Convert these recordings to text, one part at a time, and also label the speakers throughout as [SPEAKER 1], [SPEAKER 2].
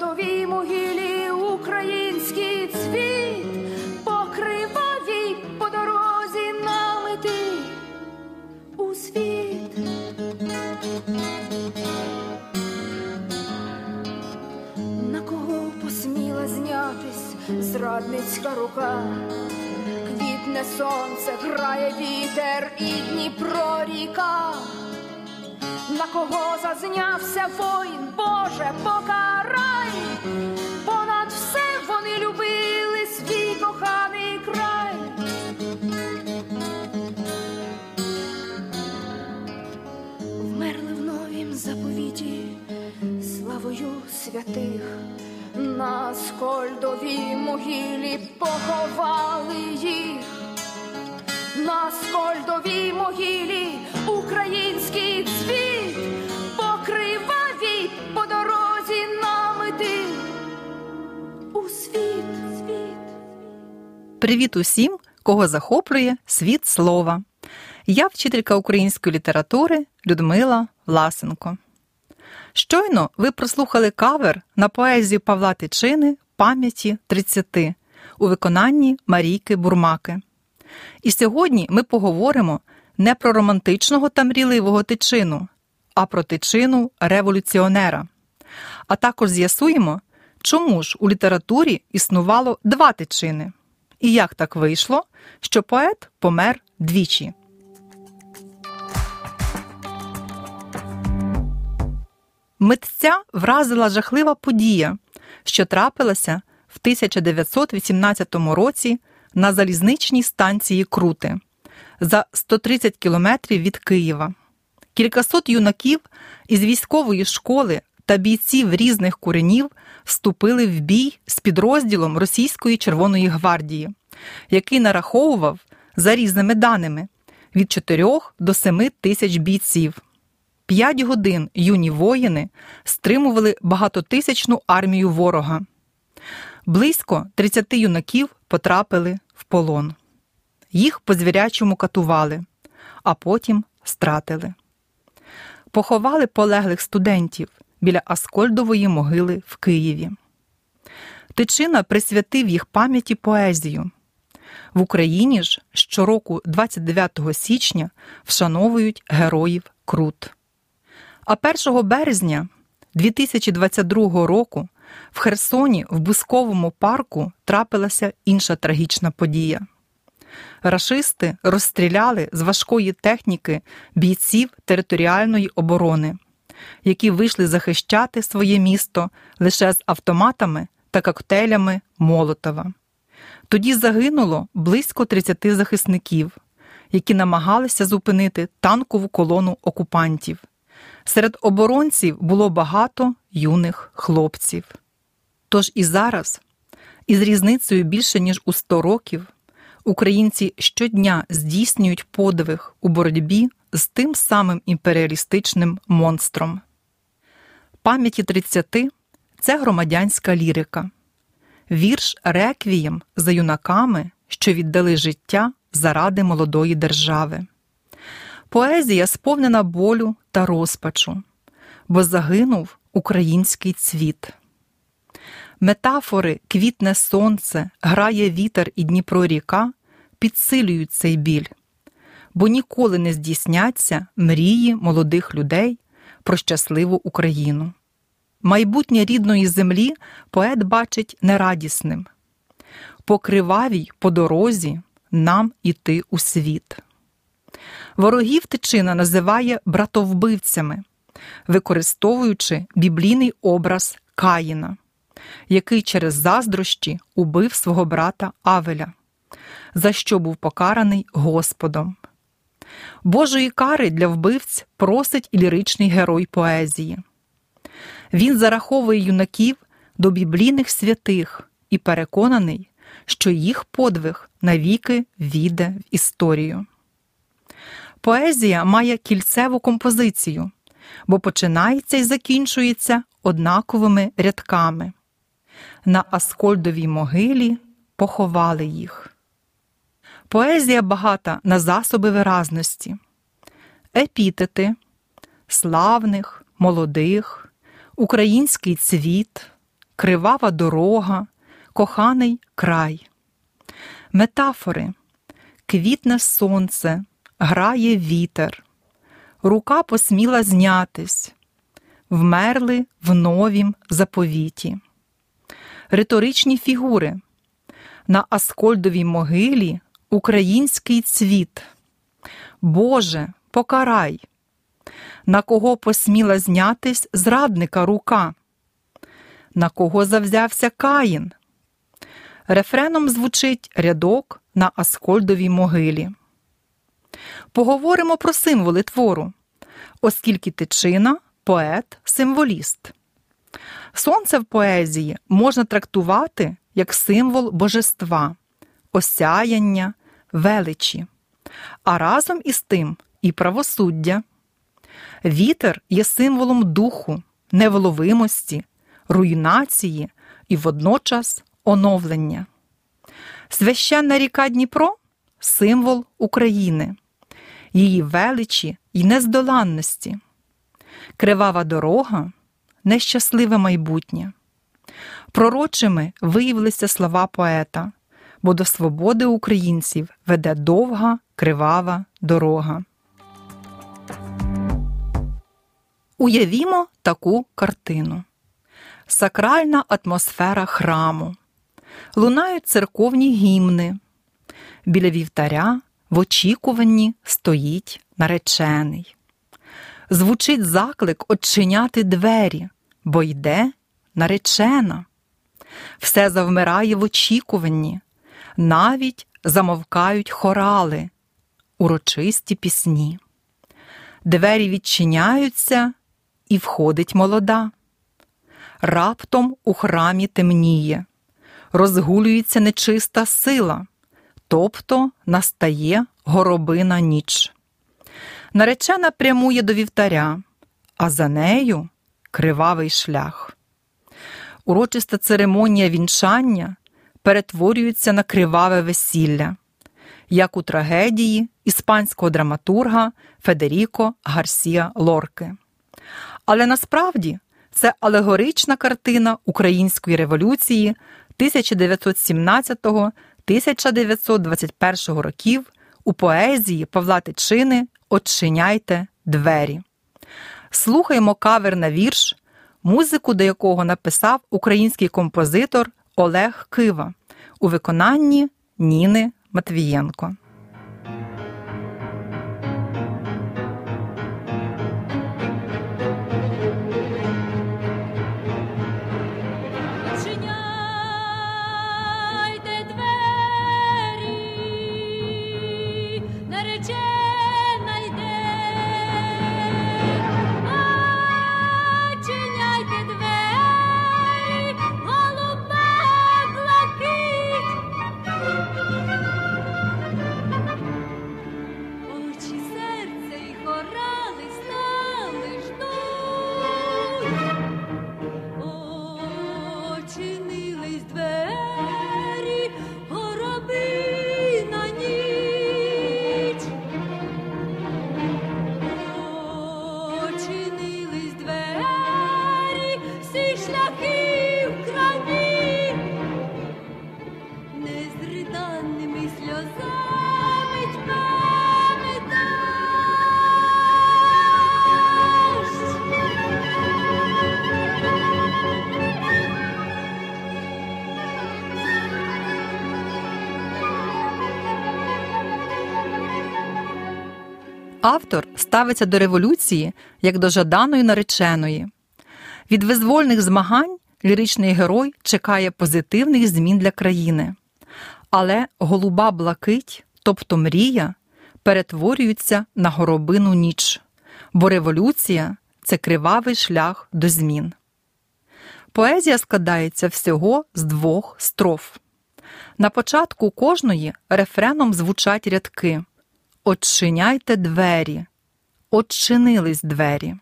[SPEAKER 1] Скольдовій могилі український цвіт покривавій по дорозі намити у світ. На кого посміла знятись зрадницька рука? Квітне сонце, грає вітер і Дніпро ріка. На кого зазнявся воїн, Боже, покарай, понад все вони любили свій коханий край. Вмерли в новім заповіті славою святих, на скольдовій могилі поховали їх, на скольдовій могилі
[SPEAKER 2] Привіт усім, кого захоплює світ слова. Я вчителька української літератури Людмила Власенко. Щойно ви прослухали кавер на поезію Павла Тичини Пам'яті 30 у виконанні Марійки Бурмаки. І сьогодні ми поговоримо не про романтичного та мрійливого тичину, а про тичину революціонера. А також з'ясуємо, чому ж у літературі існувало два тичини, і як так вийшло, що поет помер двічі. Митця вразила жахлива подія, що трапилася в 1918 році на залізничній станції Крути за 130 кілометрів від Києва. Кількасот юнаків із військової школи та бійців різних куренів вступили в бій з підрозділом Російської Червоної гвардії, який нараховував за різними даними від 4 до 7 тисяч бійців. П'ять годин юні воїни стримували багатотисячну армію ворога. Близько 30 юнаків потрапили в полон. Їх по звірячому катували, а потім стратили. Поховали полеглих студентів біля Аскольдової могили в Києві. Тичина присвятив їх пам'яті поезію. В Україні ж щороку, 29 січня, вшановують героїв Крут. А 1 березня 2022 року в Херсоні в Бусковому парку трапилася інша трагічна подія. Рашисти розстріляли з важкої техніки бійців територіальної оборони, які вийшли захищати своє місто лише з автоматами та коктейлями Молотова. Тоді загинуло близько 30 захисників, які намагалися зупинити танкову колону окупантів. Серед оборонців було багато юних хлопців. Тож і зараз, із різницею більше ніж у 100 років, українці щодня здійснюють подвиг у боротьбі з тим самим імперіалістичним монстром. Пам'яті 30 це громадянська лірика, вірш реквієм за юнаками, що віддали життя заради молодої держави. Поезія сповнена болю та розпачу, бо загинув український цвіт. Метафори квітне сонце, грає вітер і Дніпро ріка підсилюють цей біль, бо ніколи не здійсняться мрії молодих людей про щасливу Україну. Майбутнє рідної землі поет бачить нерадісним по кривавій по дорозі нам іти у світ. Ворогів тичина називає братовбивцями, використовуючи біблійний образ Каїна, який через заздрощі убив свого брата Авеля, за що був покараний Господом. Божої кари для вбивць просить і ліричний герой поезії. Він зараховує юнаків до біблійних святих і переконаний, що їх подвиг навіки війде в історію. Поезія має кільцеву композицію, бо починається і закінчується однаковими рядками. На Аскольдовій могилі поховали їх. Поезія багата на засоби виразності, епітети, славних, молодих, український цвіт, кривава дорога, коханий край, метафори, квітне сонце, грає вітер, рука посміла знятись, вмерли в новім заповіті, риторичні фігури. На Аскольдовій могилі український цвіт. Боже, покарай, на кого посміла знятись зрадника рука, на кого завзявся Каїн. Рефреном звучить рядок на Аскольдовій могилі. Поговоримо про символи твору, оскільки тичина поет символіст. Сонце в поезії можна трактувати як символ божества, осяяння, величі, а разом із тим і правосуддя. Вітер є символом духу, невловимості, руйнації і водночас оновлення. Священна ріка Дніпро символ України, її величі й нездоланності, кривава дорога нещасливе майбутнє. Пророчими виявилися слова поета, бо до свободи українців веде довга кривава дорога. Уявімо таку картину: сакральна атмосфера храму, лунають церковні гімни. Біля вівтаря в очікуванні стоїть наречений. Звучить заклик очиняти двері, бо йде наречена. Все завмирає в очікуванні, навіть замовкають хорали, урочисті пісні. Двері відчиняються, і входить молода. Раптом у храмі темніє, розгулюється нечиста сила, тобто настає горобина ніч. Наречена прямує до вівтаря, а за нею кривавий шлях. Урочиста церемонія вінчання перетворюється на криваве весілля, як у трагедії іспанського драматурга Федеріко Гарсія Лорки. Але насправді це алегорична картина української революції 1917-1921 років у поезії Павла Тичини Отчиняйте двері. Слухаємо кавер на вірш, музику до якого написав український композитор Олег Кива у виконанні Ніни Матвієнко. Автор ставиться до революції як до жаданої нареченої. Від визвольних змагань ліричний герой чекає позитивних змін для країни. Але голуба блакить, тобто мрія, перетворюється на горобину ніч, бо революція це кривавий шлях до змін. Поезія складається всього з двох строф. На початку кожної рефреном звучать рядки Отчиняйте двері, Отчинились двері.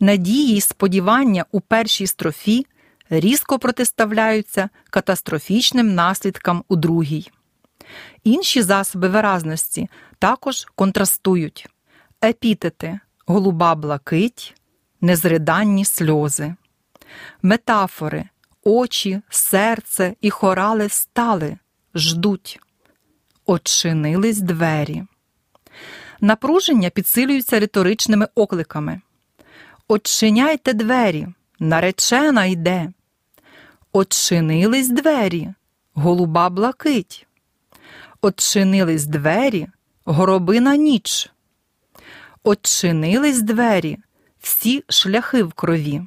[SPEAKER 2] Надії й сподівання у першій строфі різко протиставляються катастрофічним наслідкам у другій. Інші засоби виразності також контрастують епітети, голуба блакить, незриданні сльози, метафори, очі, серце і хорали стали, ждуть, Очинились двері. Напруження підсилюються риторичними окликами. Очиняйте двері, наречена йде. Очинились двері, голуба блакить. Очинились двері, горобина ніч. Очинились двері, всі шляхи в крові.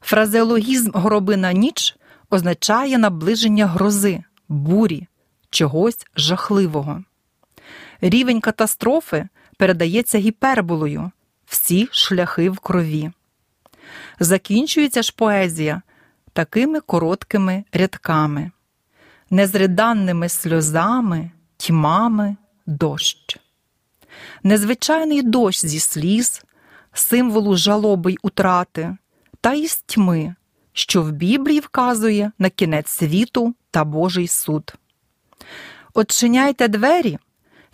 [SPEAKER 2] Фразеологізм горобина ніч означає наближення грози, бурі, чогось жахливого. Рівень катастрофи передається гіперболою, всі шляхи в крові. Закінчується ж поезія такими короткими рядками, незриданними сльозами, тьмами дощ. Незвичайний дощ зі сліз, символу жалоби й утрати, та із тьми, що в Біблії вказує на кінець світу та Божий суд. Отчиняйте двері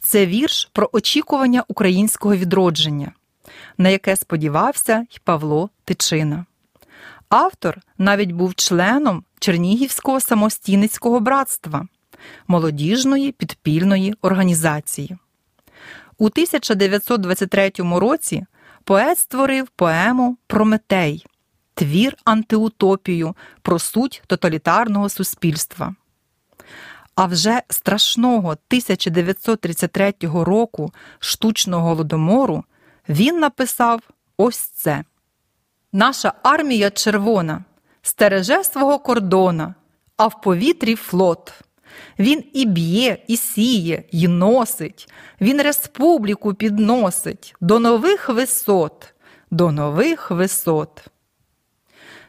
[SPEAKER 2] це вірш про очікування українського відродження, на яке сподівався й Павло Тичина. Автор навіть був членом Чернігівського самостійницького братства, молодіжної підпільної організації. У 1923 році поет створив поему Прометей, твір антиутопію про суть тоталітарного суспільства. А вже страшного 1933 року штучного голодомору він написав ось це: Наша армія червона стереже свого кордона, а в повітрі флот. Він і б'є, і сіє, і носить, він республіку підносить до нових висот, до нових висот.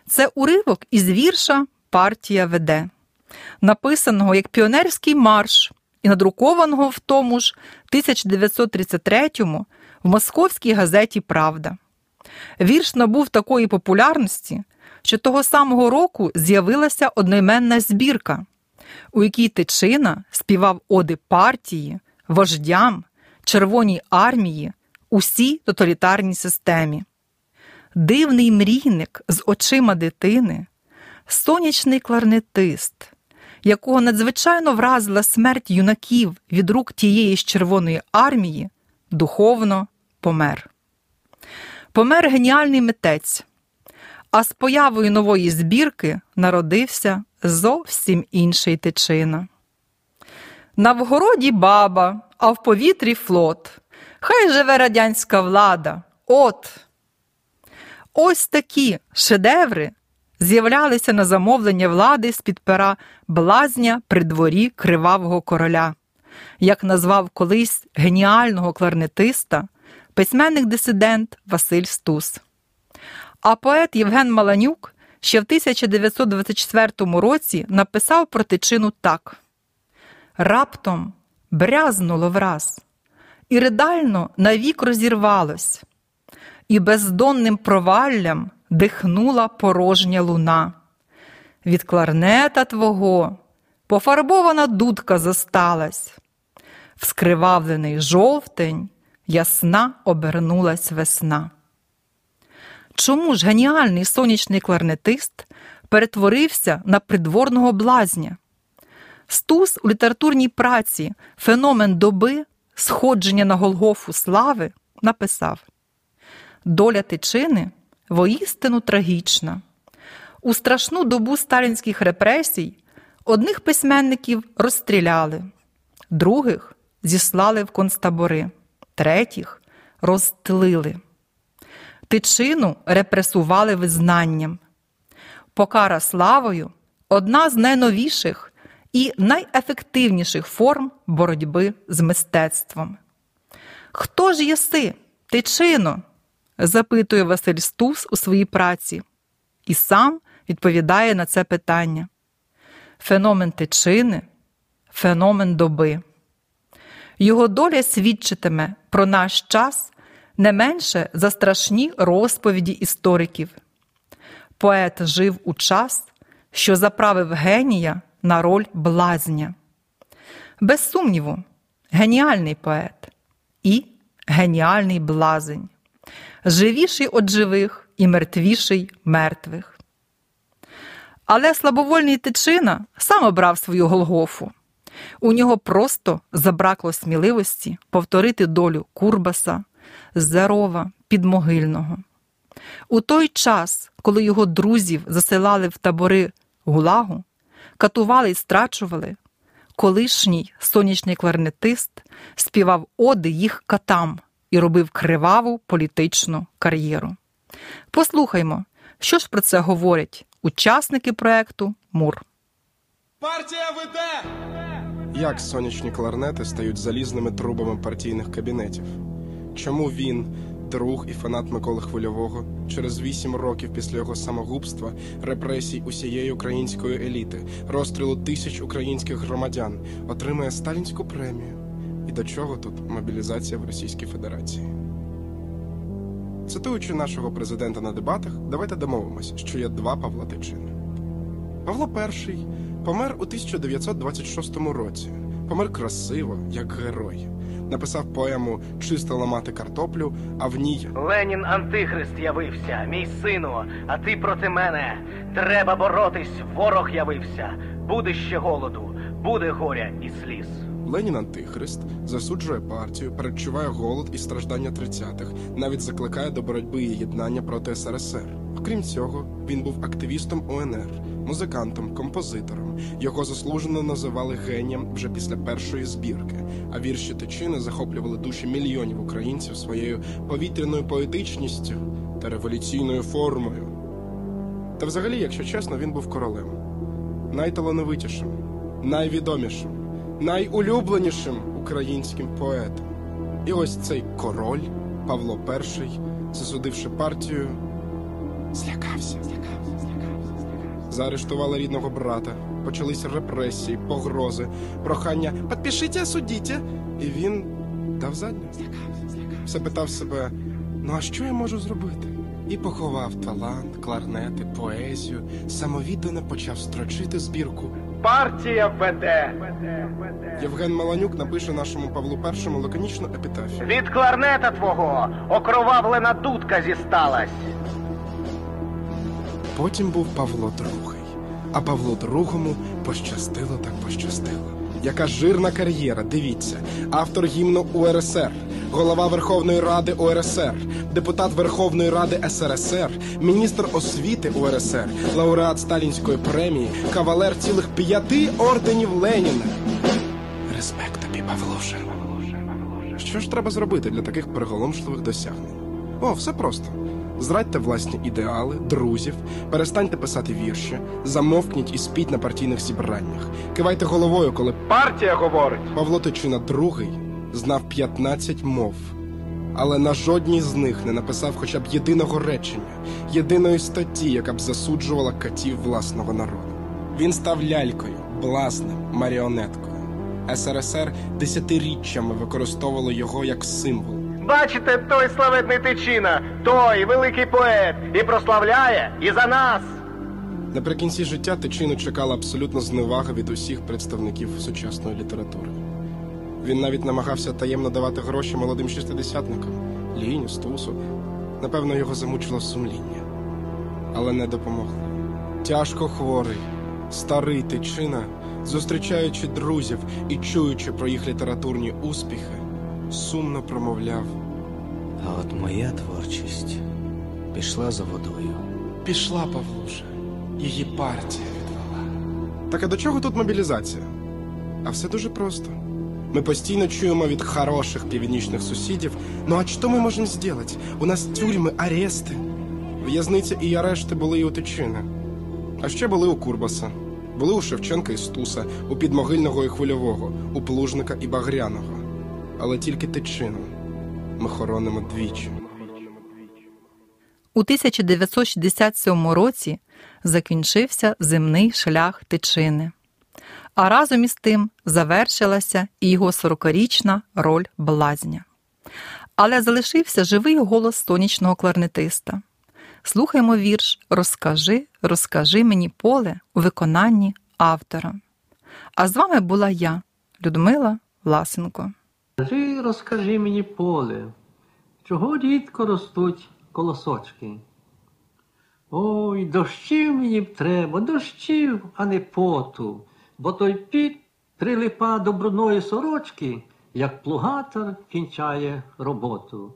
[SPEAKER 2] Це уривок із вірша Партія веде написаного як піонерський марш і надрукованого в тому ж 1933-му в московській газеті Правда. Вірш набув такої популярності, що того самого року з'явилася одноіменна збірка, у якій Тичина співав оди партії, вождям, Червоній армії, усій тоталітарній системі. Дивний мрійник з очима дитини, сонячний кларнетист, якого надзвичайно вразила смерть юнаків від рук тієї ж Червоної армії, духовно помер. Помер геніальний митець, а з появою нової збірки народився зовсім інший тичина. На вгороді баба, а в повітрі флот. Хай живе радянська влада. От. Ось такі шедеври з'являлися на замовлення влади з під пера блазня при дворі кривавого короля, як назвав колись геніального кларнетиста, письменник дисидент Василь Стус. А поет Євген Маланюк ще в 1924 році написав про тичину так: Раптом брязнуло враз, і ридально навік розірвалось, і бездонним проваллям дихнула порожня луна. Від кларнета твого пофарбована дудка зосталась, вскривавлений жовтень, ясна обернулась весна. Чому ж геніальний сонячний кларнетист перетворився на придворного блазня? Стус у літературній праці Феномен доби, сходження на Голгофу слави написав Доля тичини воістину трагічна. У страшну добу сталінських репресій одних письменників розстріляли, других зіслали в концтабори, третіх розтлили. Тичину репресували визнанням. Покара славою одна з найновіших і найефективніших форм боротьби з мистецтвом. Хто ж єси, тичино? Запитує Василь Стус у своїй праці. і сам відповідає на це питання. Феномен тичини, феномен доби. Його доля свідчитиме про наш час не менше за страшні розповіді істориків. Поет жив у час, що заправив генія на роль блазня. Без сумніву, геніальний поет і геніальний блазень, живіший від живих і мертвіший мертвих. Але слабовольний тичина сам обрав свою Голгофу. У нього просто забракло сміливості повторити долю Курбаса, Зерова, Підмогильного. У той час, коли його друзів засилали в табори гулагу, катували і страчували, колишній сонячний кларнетист співав оди їх катам і робив криваву політичну кар'єру. Послухаймо, що ж про це говорять учасники проекту Мур.
[SPEAKER 3] Партія веде! Як сонячні кларнети стають залізними трубами партійних кабінетів? Чому він, друг і фанат Миколи Хвильового, через вісім років після його самогубства, репресій усієї української еліти, розстрілу тисяч українських громадян, отримує сталінську премію? І до чого тут мобілізація в Російській Федерації? Цитуючи нашого президента на дебатах, давайте домовимось, що є два Павла Тичини. Павло І помер у 1926 році. Помер красиво, як герой. Написав поему Чисто ламати картоплю, а в ній
[SPEAKER 4] Ленін Антихрист явився, мій сину, а ти проти мене. Треба боротись, ворог явився. Буде ще голоду, буде горя і сліз.
[SPEAKER 3] Ленін Антихрист засуджує партію, передчуває голод і страждання 30-х, навіть закликає до боротьби і єднання проти СРСР. Окрім цього, він був активістом УНР, музикантом, композитором. Його заслужено називали генієм вже після першої збірки, а вірші Тичини захоплювали душі мільйонів українців своєю повітряною поетичністю та революційною формою. Та взагалі, якщо чесно, він був королем, найталановитішим, найвідомішим, найулюбленішим українським поетом. І ось цей король Павло І, засудивши партію, злякався. Заарештували рідного брата, почалися репресії, погрози, прохання «Підпишіть, осудіть!» І він дав задню. Злякався, Все питав себе: ну а що я можу зробити? І поховав талант, кларнети, поезію, самовіддано почав строчити збірку.
[SPEAKER 4] Партія веде.
[SPEAKER 3] Євген Маланюк напише нашому Павлу І лаконічну епітафію.
[SPEAKER 4] Від кларнета твого окровавлена дудка зісталась.
[SPEAKER 3] Потім був Павло II. А Павлу II пощастило так пощастило. Яка жирна кар'єра, дивіться, автор гімну УРСР, голова Верховної Ради УРСР, депутат Верховної Ради СРСР, міністр освіти УРСР, лауреат Сталінської премії, кавалер цілих п'яти орденів Леніна. Респект тобі, Павлуша. Що ж треба зробити для таких приголомшливих досягнень? О, все просто. Зрадьте власні ідеали, друзів, перестаньте писати вірші, замовкніть і спіть на партійних зібраннях. Кивайте головою, коли
[SPEAKER 4] Партія говорить.
[SPEAKER 3] Павло Тичина II знав 15 мов, але на жодній з них не написав хоча б єдиного речення, єдиної статті, яка б засуджувала катів власного народу. Він став лялькою, блазнем, маріонеткою. СРСР десятиріччями використовувало його як символ.
[SPEAKER 4] Бачите, той славетний тичина, той великий поет, і прославляє, і за нас.
[SPEAKER 3] Наприкінці життя Тичину чекала абсолютно зневага від усіх представників сучасної літератури. Він навіть намагався таємно давати гроші молодим шістидесятникам Ліню, Стусу. Напевно, його замучило сумління, але не допомогло. Тяжко хворий, старий Тичина, зустрічаючи друзів і чуючи про їх літературні успіхи, сумно промовляв.
[SPEAKER 5] А от моя творчість пішла за водою.
[SPEAKER 3] Пішла Павлуша, її партія відвела. Так а до чого тут мобілізація? А все дуже просто. Ми постійно чуємо від хороших північних сусідів, ну а що ми можемо зробити? У нас тюрми, арести. В'язниця і арешти були і у Тичини. А ще були у Курбаса. Були у Шевченка і Стуса, у Підмогильного і Хвильового, у Плужника і Багряного. Але тільки Тичину ми хоронимо двічі.
[SPEAKER 2] У 1967 році закінчився земний шлях тичини, а разом із тим завершилася і його 40-річна роль блазня. Але залишився живий голос сонячного кларнетиста. Слухаймо вірш Розкажи, розкажи мені поле у виконанні автора. А з вами була я, Людмила Власенко.
[SPEAKER 6] Скажи, розкажи мені поле, чого рідко ростуть колосочки. Ой, дощів мені б треба, дощів, а не поту, бо той піт прилипа до брудної сорочки, як плугатор кінчає роботу.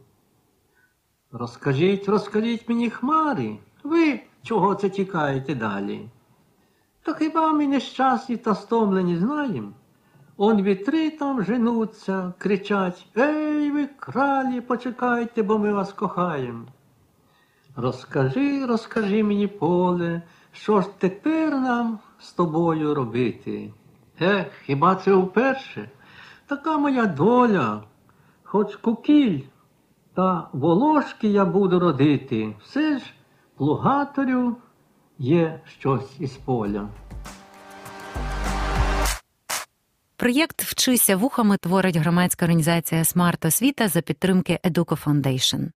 [SPEAKER 6] Розкажіть, розкажіть мені хмари, ви чого це тікаєте далі? То хіба ми нещасні та стомлені знаєм? Он вітри там женуться, кричать Ей ви, кралі, почекайте, бо ми вас кохаєм. Розкажи, розкажи мені, поле, що ж тепер нам з тобою робити? Ех, хіба це вперше? Така моя доля, хоч кукіль, та волошки я буду родити, все ж плугаторю є щось із поля.
[SPEAKER 7] Проєкт Вчися вухами творить громадська організація Смарт Освіта за підтримки Educo Foundation.